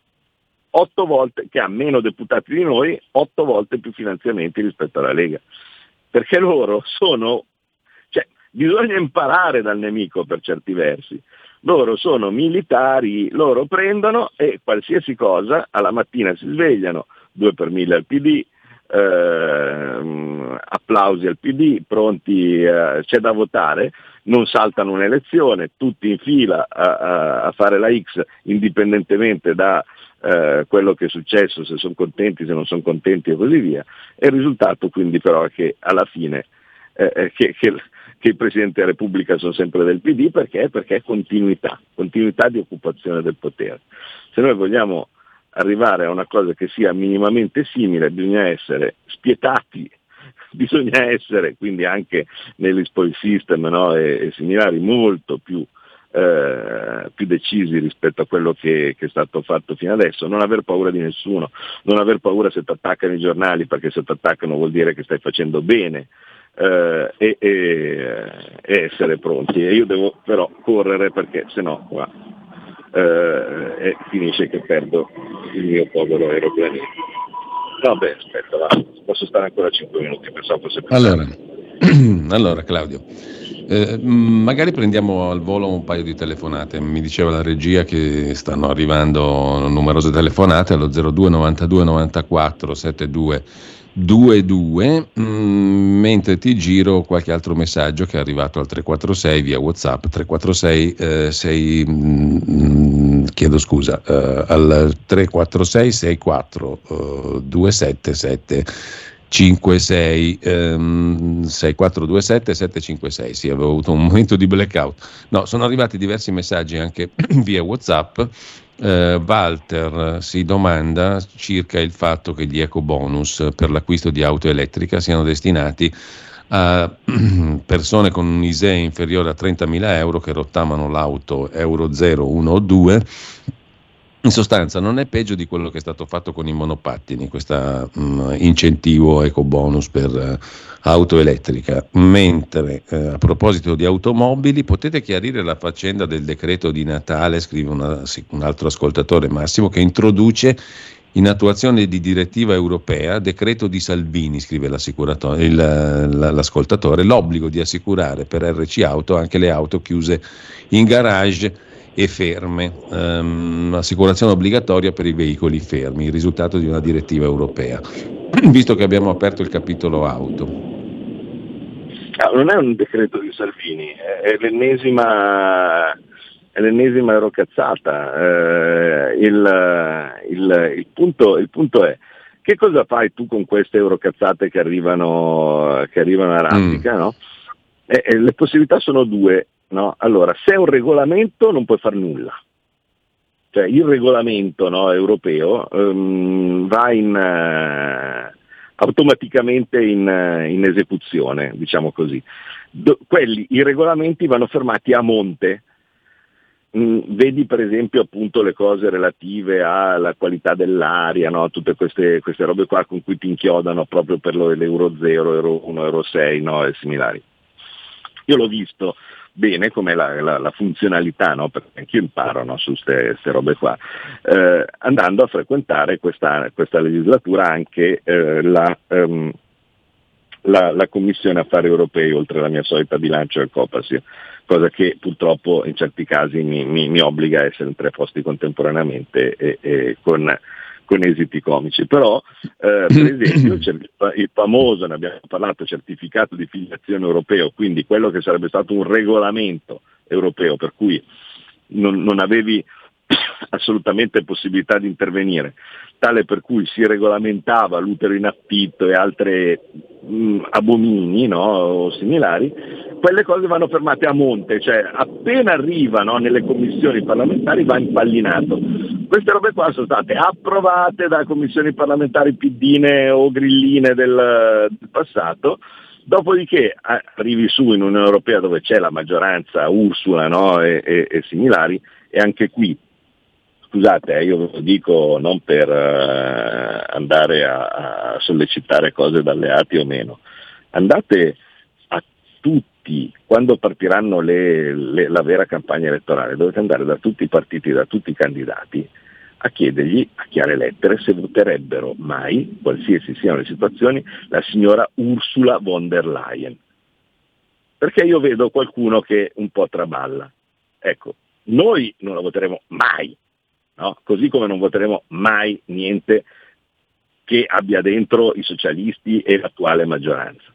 8 volte, che ha meno deputati di noi, 8 volte più finanziamenti rispetto alla Lega. Perché loro sono, cioè bisogna imparare dal nemico per certi versi loro sono militari, loro prendono e qualsiasi cosa alla mattina si svegliano, 2 per 1000 al PD, eh, applausi al PD, pronti, eh, c'è da votare, non saltano un'elezione, tutti in fila a, a, a fare la X indipendentemente da eh, quello che è successo, se sono contenti, se non sono contenti e così via. E il risultato quindi però è che alla fine eh, eh, che, che- che il Presidente della Repubblica sono sempre del PD perché? Perché è continuità, continuità di occupazione del potere. Se noi vogliamo arrivare a una cosa che sia minimamente simile bisogna essere spietati, bisogna essere quindi anche negli spoil system no, e, e similari molto più eh, più decisi rispetto a quello che, che è stato fatto fino adesso, non aver paura di nessuno, non aver paura se ti attaccano i giornali, perché se ti attaccano vuol dire che stai facendo bene eh, e, e- e essere pronti. E io devo però correre perché sennò qua eh, e finisce che perdo il mio povero aeroplanino. Vabbè, aspetta, va. posso stare ancora 5 minuti, pensavo fosse più Allora, allora Claudio, eh, mh, magari prendiamo al volo un paio di telefonate. Mi diceva la regia che stanno arrivando numerose telefonate allo 02 92 94 72 22, mh, mentre ti giro qualche altro messaggio che è arrivato al 346 via WhatsApp 346 eh, 6, mh, chiedo scusa, eh, al 346 64 eh, 277 56 ehm, 6427 756 sì avevo avuto un momento di blackout. No sono arrivati diversi messaggi anche via whatsapp Eh, Walter si domanda circa il fatto che gli eco bonus per l'acquisto di auto elettrica siano destinati a persone con un ISEE inferiore a 30.000 euro che rottamano l'auto Euro 0, 1 o 2 in sostanza non è peggio di quello che è stato fatto con i monopattini, questo incentivo eco bonus per eh, auto elettrica. Mentre eh, a proposito di automobili, potete chiarire la faccenda del decreto di Natale, scrive una- un altro ascoltatore Massimo, che introduce in attuazione di direttiva europea, decreto di Salvini, scrive il- la- l'ascoltatore, l'obbligo di assicurare per RC Auto anche le auto chiuse in garage e ferme, ehm, assicurazione obbligatoria per i veicoli fermi, il risultato di una direttiva europea. Visto che abbiamo aperto il capitolo auto, Ah, non è un decreto di Salvini, è, l'ennesima, è l'ennesima eurocazzata. Eh, il, il- il punto, il punto è che cosa fai tu con queste eurocazzate che arrivano, che arrivano a raffica? no? Eh, eh, le possibilità sono due. No? Allora, se è un regolamento non puoi fare nulla. Cioè, il regolamento no, europeo ehm, va in, eh, automaticamente in, eh, in esecuzione, diciamo così. Do- quelli, I regolamenti vanno fermati a monte. Mm, vedi per esempio appunto le cose relative alla qualità dell'aria, no? tutte queste, queste robe qua con cui ti inchiodano proprio per l'euro 0, euro 1, euro 6 no? e similari. Io l'ho visto bene come la, la- la funzionalità, no? perché anch'io imparo no? su queste robe qua, eh, andando a frequentare questa, questa legislatura anche eh, la, ehm, la, Commissione Affari Europei, oltre alla mia solita bilancio del Copasir, cosa che purtroppo in certi casi mi, mi- mi obbliga a essere in tre posti contemporaneamente e, e con, con esiti comici. Però, eh, per esempio, c'è il famoso, ne abbiamo parlato, certificato di filiazione europeo, quindi quello che sarebbe stato un regolamento europeo, per cui non, non avevi assolutamente possibilità di intervenire, tale per cui si regolamentava l'utero in affitto e altre mh, abomini no, o similari, quelle cose vanno fermate a monte, cioè appena arrivano nelle commissioni parlamentari va impallinato. Queste robe qua sono state approvate da commissioni parlamentari piddine o grilline del, del passato, Dopodiché arrivi su in Unione Europea dove c'è la maggioranza Ursula no, e, e- e similari e anche qui, scusate, eh, io ve lo dico non per eh, andare a, a sollecitare cose da alleati o meno, andate a tutti, quando partiranno le- le- la vera campagna elettorale, dovete andare da tutti i partiti, da tutti i candidati a chiedergli a chiare lettere se voterebbero mai, qualsiasi siano le situazioni, la signora Ursula von der Leyen. Perché io vedo qualcuno che un po' traballa. Ecco, noi non la voteremo mai, no? così come non voteremo mai niente che abbia dentro i socialisti e l'attuale maggioranza.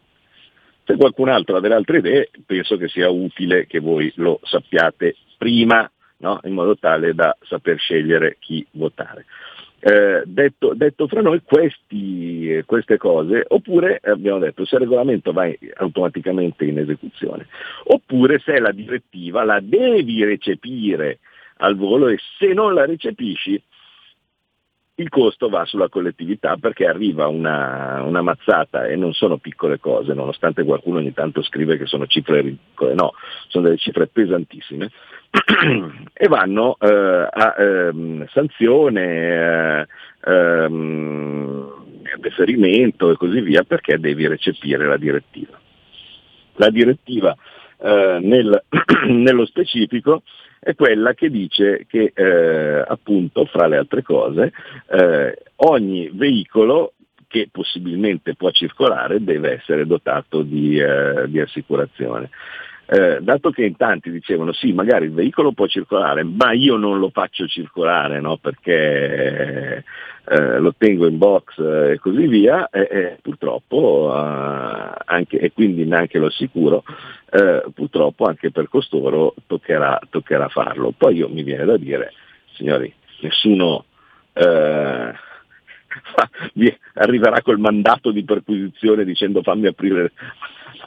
Se qualcun altro ha delle altre idee, penso che sia utile che voi lo sappiate prima, no? in modo tale da saper scegliere chi votare. eh, detto, detto fra noi questi, queste cose, oppure eh, abbiamo detto se il regolamento va automaticamente in esecuzione, oppure se la direttiva la devi recepire al volo e se non la recepisci il costo va sulla collettività perché arriva una, una mazzata e non sono piccole cose, nonostante qualcuno ogni tanto scrive che sono cifre ridicole, no, sono delle cifre pesantissime e vanno eh, a ehm, sanzione, eh, ehm, deferimento e così via perché devi recepire la direttiva. La direttiva eh, nel- nello specifico è quella che dice che eh, appunto fra le altre cose eh, ogni veicolo che possibilmente può circolare deve essere dotato di, eh, di assicurazione. Eh, dato che in tanti dicevano sì, magari il veicolo può circolare, ma io non lo faccio circolare no? perché eh, lo tengo in box eh, e così via, e, e purtroppo, eh, anche, e quindi neanche lo assicuro, eh, purtroppo anche per costoro toccherà, toccherà farlo. Poi io mi viene da dire, signori, nessuno eh, arriverà col mandato di perquisizione dicendo fammi aprire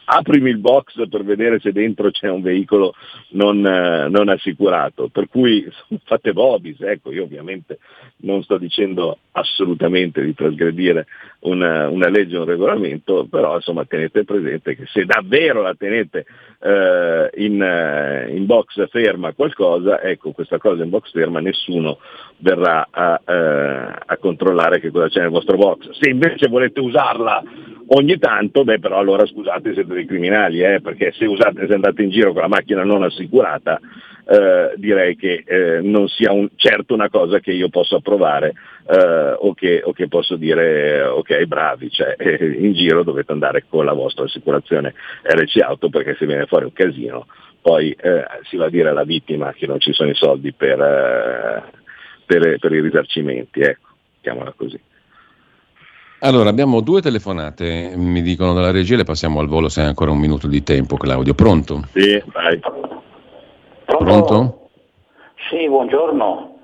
aprimi il box per vedere se dentro c'è un veicolo non, eh, non assicurato. Per cui fate vobis, ecco, io ovviamente non sto dicendo assolutamente di trasgredire una, una legge o un regolamento, però insomma tenete presente che se davvero la tenete eh, in, eh, in box ferma qualcosa, ecco questa cosa in box ferma nessuno verrà a, eh, a controllare che cosa c'è nel vostro box. Se invece volete usarla ogni tanto, beh però allora scusate siete dei criminali, eh, perché se, usate, se andate in giro con la macchina non assicurata eh, direi che eh, non sia un- certo una cosa che io posso approvare eh, o, che, o che posso dire ok bravi, cioè, eh, in giro dovete andare con la vostra assicurazione RC Auto perché se viene fuori un casino poi eh, si va a dire alla vittima che non ci sono i soldi per, eh, per- per i risarcimenti, ecco, chiamola così. Allora, abbiamo due telefonate, mi dicono dalla regia, le passiamo al volo se hai ancora un minuto di tempo, Claudio. Pronto? Sì, vai. Pronto? Sì, buongiorno.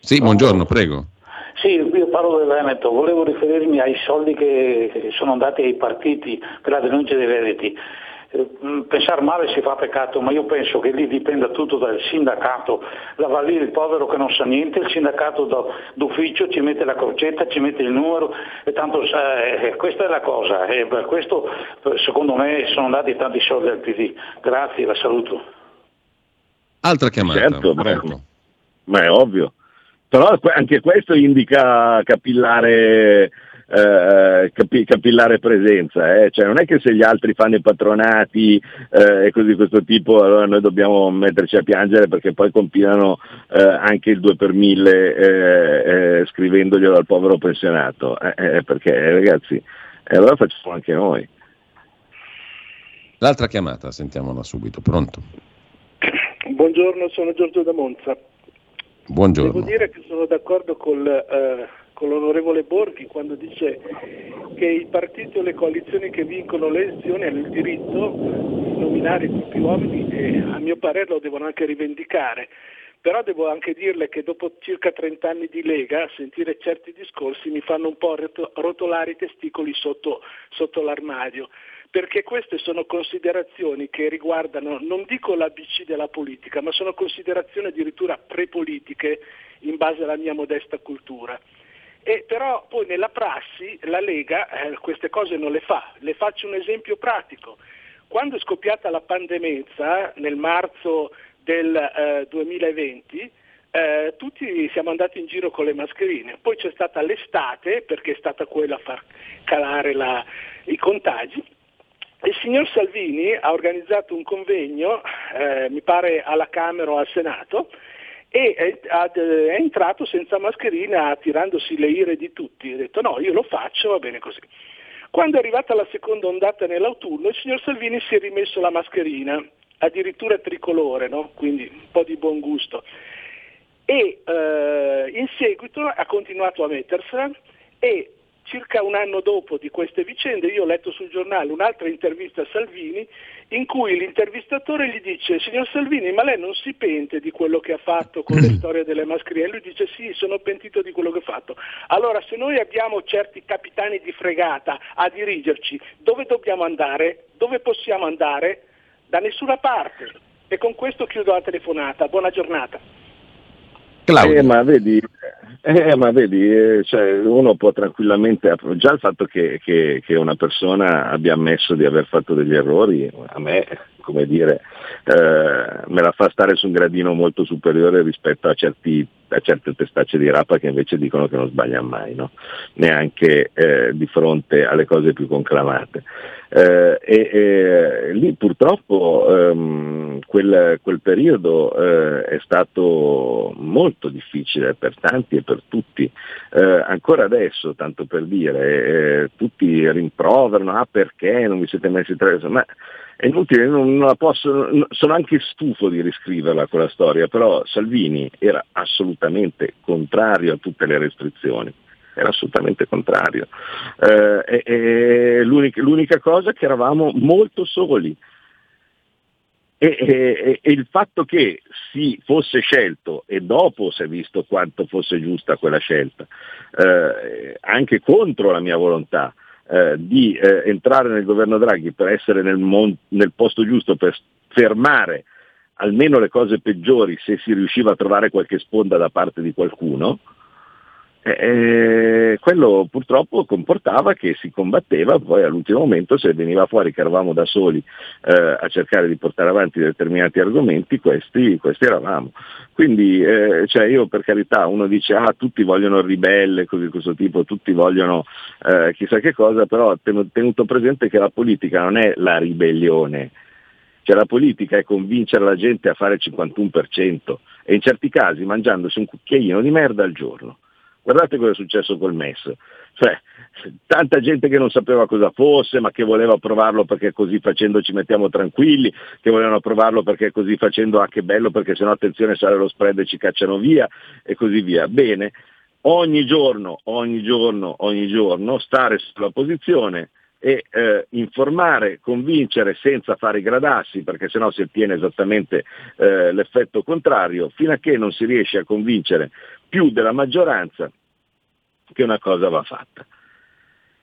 Sì, buongiorno, prego. Sì, io parlo del Veneto, volevo riferirmi ai soldi che sono andati ai partiti per la denuncia dei Veneti. Eh, mh, Pensare male si fa peccato, ma io penso che lì dipenda tutto dal sindacato. La va lì il povero che non sa niente, il sindacato da- d'ufficio ci mette la crocetta, ci mette il numero e tanto sa- eh, questa è la cosa. E per questo eh, secondo me sono andati tanti soldi al PD. Grazie, la saluto. Altra chiamata, Certo, pronto? ma è ovvio. Però anche questo indica capillare, eh, capi- capillare presenza, eh. cioè non è che se gli altri fanno i patronati eh, e cose di questo tipo allora noi dobbiamo metterci a piangere perché poi compilano eh, anche il 2 per 1000 eh, eh, scrivendoglielo al povero pensionato, Eh, eh, perché eh, ragazzi, eh, allora facciamo anche noi. L'altra chiamata, sentiamola subito, pronto? Buongiorno, sono Giorgio da Monza. Devo Buongiorno. dire che sono d'accordo col, eh, con l'onorevole Borghi quando dice che i partiti o le coalizioni che vincono le elezioni hanno il diritto di nominare i propri uomini e a mio parere lo devono anche rivendicare. Però devo anche dirle che dopo circa 30 anni di Lega sentire certi discorsi mi fanno un po' roto- rotolare i testicoli sotto, sotto l'armadio perché queste sono considerazioni che riguardano, non dico l'ABC della politica, ma sono considerazioni addirittura prepolitiche in base alla mia modesta cultura. E però poi nella prassi la Lega eh, queste cose non le fa. Le faccio un esempio pratico. Quando è scoppiata la pandemia nel marzo del eh, 2020, eh, tutti siamo andati in giro con le mascherine, poi c'è stata l'estate, perché è stata quella a far calare la- i contagi, il signor Salvini ha organizzato un convegno, eh, mi pare alla Camera o al Senato, e è, entrato senza mascherina tirandosi le ire di tutti. Ha detto no, io lo faccio, va bene così. Quando è arrivata la seconda ondata nell'autunno, il signor Salvini si è rimesso la mascherina, addirittura tricolore, no? quindi un po' di buon gusto. E eh, in seguito ha continuato a mettersela e circa un anno dopo di queste vicende io ho letto sul giornale un'altra intervista a Salvini in cui l'intervistatore gli dice signor Salvini ma lei non si pente di quello che ha fatto con le storie delle mascherine? E lui dice sì sono pentito di quello che ho fatto. Allora se noi abbiamo certi capitani di fregata a dirigerci dove dobbiamo andare? Dove possiamo andare? Da nessuna parte. E con questo chiudo la telefonata. Buona giornata. Claudio. Eh, ma vedi, eh, ma vedi eh, cioè, uno può tranquillamente, già il fatto che, che- che una persona abbia ammesso di aver fatto degli errori, a me, come dire, eh, me la fa stare su un gradino molto superiore rispetto a, certi, a certe testacce di rapa che invece dicono che non sbagliano mai, no? neanche eh, di fronte alle cose più conclamate. Eh, e, e lì purtroppo ehm, quel, quel periodo eh, è stato molto difficile per tanti e per tutti. Eh, ancora adesso, tanto per dire, eh, tutti rimproverano, ah perché non vi siete messi tre, ma è inutile, non, non posso, sono anche stufo di riscriverla quella storia, però Salvini era assolutamente contrario a tutte le restrizioni era assolutamente contrario. Eh, e- e l'unica, l'unica cosa è che eravamo molto soli. E, e- e il fatto che si fosse scelto, e dopo si è visto quanto fosse giusta quella scelta, eh, anche contro la mia volontà, eh, di eh, entrare nel governo Draghi per essere nel, mon- nel posto giusto, per fermare almeno le cose peggiori se si riusciva a trovare qualche sponda da parte di qualcuno, eh, eh, quello purtroppo comportava che si combatteva, poi all'ultimo momento se veniva fuori che eravamo da soli eh, a cercare di portare avanti determinati argomenti, questi, questi eravamo. Quindi eh, cioè io per carità, uno dice ah tutti vogliono ribelle, così di questo tipo, tutti vogliono eh, chissà che cosa, però tenu- tenuto presente che la politica non è la ribellione, cioè la politica è convincere la gente a fare il 51% e in certi casi mangiandosi un cucchiaino di merda al giorno. Guardate cosa è successo col MES. Cioè, tanta gente che non sapeva cosa fosse, ma che voleva provarlo perché così facendo ci mettiamo tranquilli, che volevano provarlo perché così facendo ah che bello perché sennò attenzione sale lo spread e ci cacciano via e così via. Bene, ogni giorno, ogni giorno, ogni giorno stare sulla posizione e eh, informare, convincere senza fare i gradassi, perché sennò si ottiene esattamente eh, l'effetto contrario, fino a che non si riesce a convincere più della maggioranza che una cosa va fatta.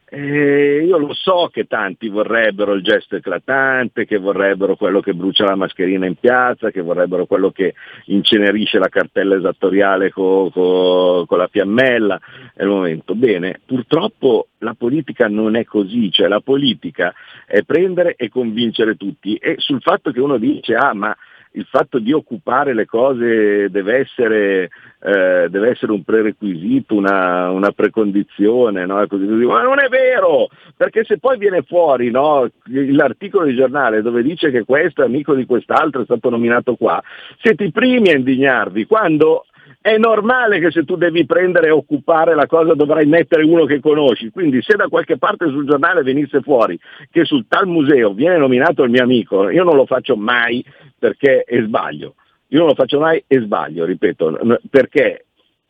E io lo so che tanti vorrebbero il gesto eclatante, che vorrebbero quello che brucia la mascherina in piazza, che vorrebbero quello che incenerisce la cartella esattoriale con la fiammella. È il momento. Bene, purtroppo la politica non è così, cioè la politica è prendere e convincere tutti. E sul fatto che uno dice, ah ma il fatto di occupare le cose deve essere, eh, deve essere un prerequisito, una, una precondizione, no? Ma non è vero, perché se poi viene fuori no, l'articolo di giornale dove dice che questo è amico di quest'altro, è stato nominato qua, siete i primi a indignarvi, quando è normale che se tu devi prendere e occupare la cosa dovrai mettere uno che conosci, quindi se da qualche parte sul giornale venisse fuori che sul tal museo viene nominato il mio amico, io non lo faccio mai perché è sbaglio, io non lo faccio mai e sbaglio, ripeto, perché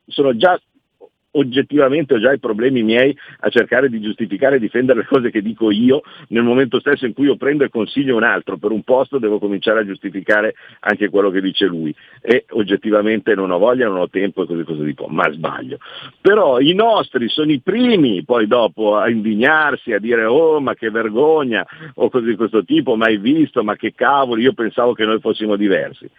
sono già oggettivamente ho già i problemi miei a cercare di giustificare e difendere le cose che dico io, nel momento stesso in cui io prendo e consiglio un altro. Per un posto devo cominciare a giustificare anche quello che dice lui. E oggettivamente non ho voglia, non ho tempo e così così tipo, ma sbaglio. Però i nostri sono i primi poi dopo a indignarsi, a dire oh ma che vergogna o cose di questo tipo, mai visto, ma che cavolo, io pensavo che noi fossimo diversi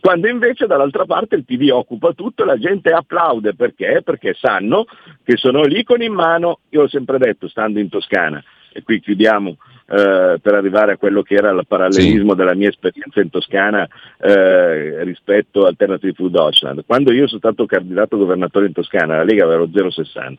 quando invece dall'altra parte il PD occupa tutto e la gente applaude perché? Perché sanno che sono lì con in mano, io ho sempre detto, stando in Toscana, e qui chiudiamo eh, per arrivare a quello che era il parallelismo della mia esperienza in Toscana eh, rispetto a Alternative Food Deutschland. Quando io sono stato candidato governatore in Toscana, la Lega aveva lo 0,60,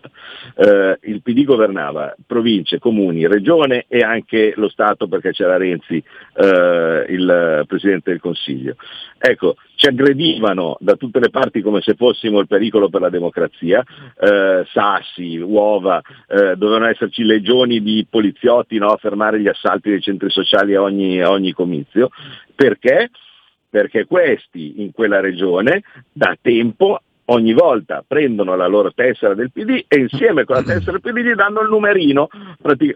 eh, il PD governava province, comuni, regione e anche lo Stato perché c'era Renzi, eh, il Presidente del Consiglio. Ecco, ci aggredivano da tutte le parti come se fossimo il pericolo per la democrazia, eh, sassi, uova, eh, dovevano esserci legioni di poliziotti no, a fermare gli assalti dei centri sociali a ogni, a ogni comizio. Perché? Perché questi in quella regione da tempo ogni volta prendono la loro tessera del PD e insieme con la tessera del PD gli danno il numerino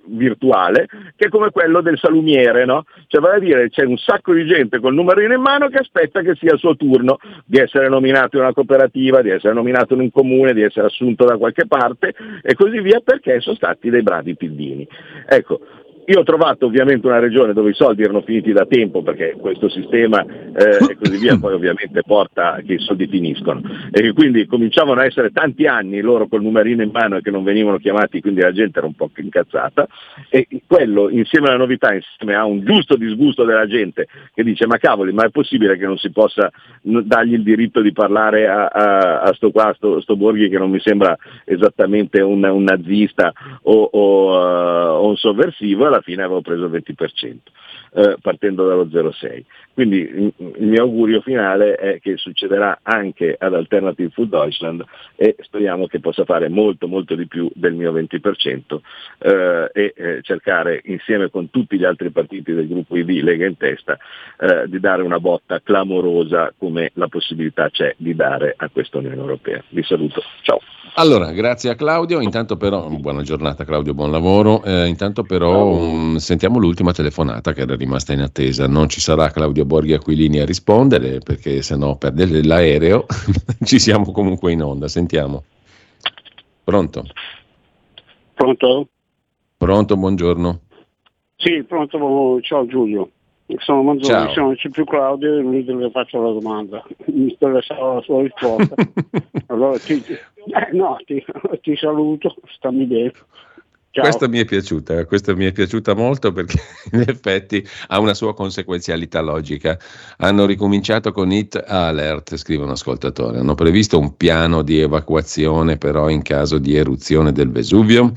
virtuale che è come quello del salumiere, no? Cioè vale a dire c'è un sacco di gente col numerino in mano che aspetta che sia il suo turno di essere nominato in una cooperativa, di essere nominato in un comune, di essere assunto da qualche parte e così via perché sono stati dei bravi pidini. Ecco, io ho trovato ovviamente una regione dove i soldi erano finiti da tempo perché questo sistema eh, e così via poi ovviamente porta che i soldi finiscono. E quindi cominciavano a essere tanti anni loro col numerino in mano e che non venivano chiamati quindi la gente era un po' incazzata. E quello insieme alla novità insieme a un giusto disgusto della gente che dice ma cavoli ma è possibile che non si possa dargli il diritto di parlare a, a, a sto qua, sto, sto Borghi che non mi sembra esattamente un, un nazista o, o, eh, o un sovversivo alla fine avevo preso il 20%, eh, partendo dallo 0,6. Quindi il, il mio augurio finale è che succederà anche ad Alternative Food Deutschland e speriamo che possa fare molto molto di più del mio 20% eh, e eh, cercare insieme con tutti gli altri partiti del gruppo ID Lega in testa eh, di dare una botta clamorosa come la possibilità c'è di dare a questa Unione Europea. Vi saluto, ciao. Allora, grazie a Claudio. Intanto però, buona giornata Claudio, buon lavoro. Eh, intanto però um, sentiamo l'ultima telefonata che era rimasta in attesa. Non ci sarà Claudio Borghi Aquilini a rispondere perché sennò perde l'aereo. ci siamo comunque in onda. Sentiamo. Pronto? Pronto? Pronto, buongiorno. Sì, pronto, ciao Giulio. Sono Manzoni, sono c'è più Claudio e lui le faccio la domanda. Mi interessava la sua risposta. allora ti, eh, no, ti, ti saluto, stammi bene. Ciao. Questa mi è piaciuta, questa mi è piaciuta molto perché in effetti ha una sua conseguenzialità logica. Hanno ricominciato con Hit Alert, scrive un ascoltatore. Hanno previsto un piano di evacuazione però in caso di eruzione del Vesuvio.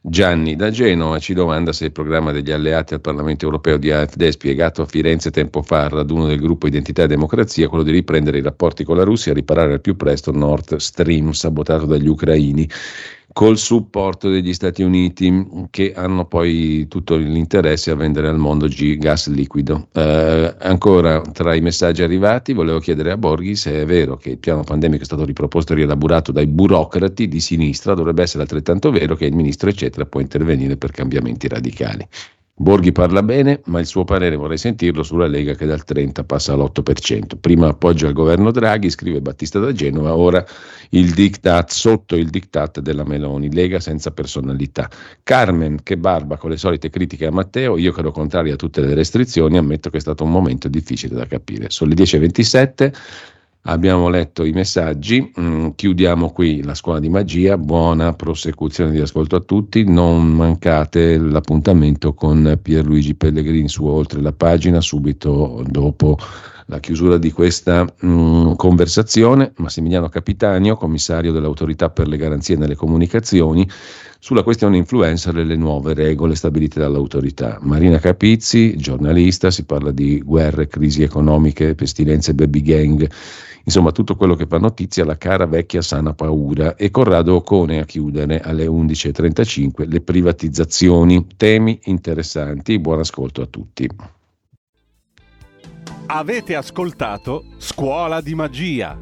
Gianni da Genova ci domanda se il programma degli alleati al Parlamento europeo di AfD spiegato a Firenze tempo fa al raduno del gruppo Identità e Democrazia, quello di riprendere i rapporti con la Russia e riparare al più presto Nord Stream sabotato dagli ucraini col supporto degli Stati Uniti che hanno poi tutto l'interesse a vendere al mondo G gas liquido. Eh, ancora tra i messaggi arrivati volevo chiedere a Borghi se è vero che il piano pandemico è stato riproposto e rielaborato dai burocrati di sinistra, dovrebbe essere altrettanto vero che il ministro eccetera può intervenire per cambiamenti radicali. Borghi parla bene, ma il suo parere vorrei sentirlo sulla Lega che dal 30 passa all'8%. Prima appoggio al governo Draghi, scrive Battista da Genova, ora il diktat sotto il diktat della Meloni, Lega senza personalità. Carmen, che barba con le solite critiche a Matteo, io che ero contrario a tutte le restrizioni, ammetto che è stato un momento difficile da capire. Sono le 10.27. Abbiamo letto i messaggi, mm, chiudiamo qui la scuola di magia, buona prosecuzione di ascolto a tutti, non mancate l'appuntamento con Pierluigi Pellegrini su Oltre la pagina subito dopo la chiusura di questa mm, conversazione. Massimiliano Capitanio, commissario dell'autorità per le garanzie nelle comunicazioni, sulla questione influencer e le nuove regole stabilite dall'autorità. Marina Capizzi, giornalista, si parla di guerre, crisi economiche, pestilenze, baby gang, insomma tutto quello che fa notizia, la cara vecchia sana paura. E Corrado Ocone a chiudere alle 11.35 le privatizzazioni, temi interessanti. Buon ascolto a tutti. Avete ascoltato Scuola di Magia.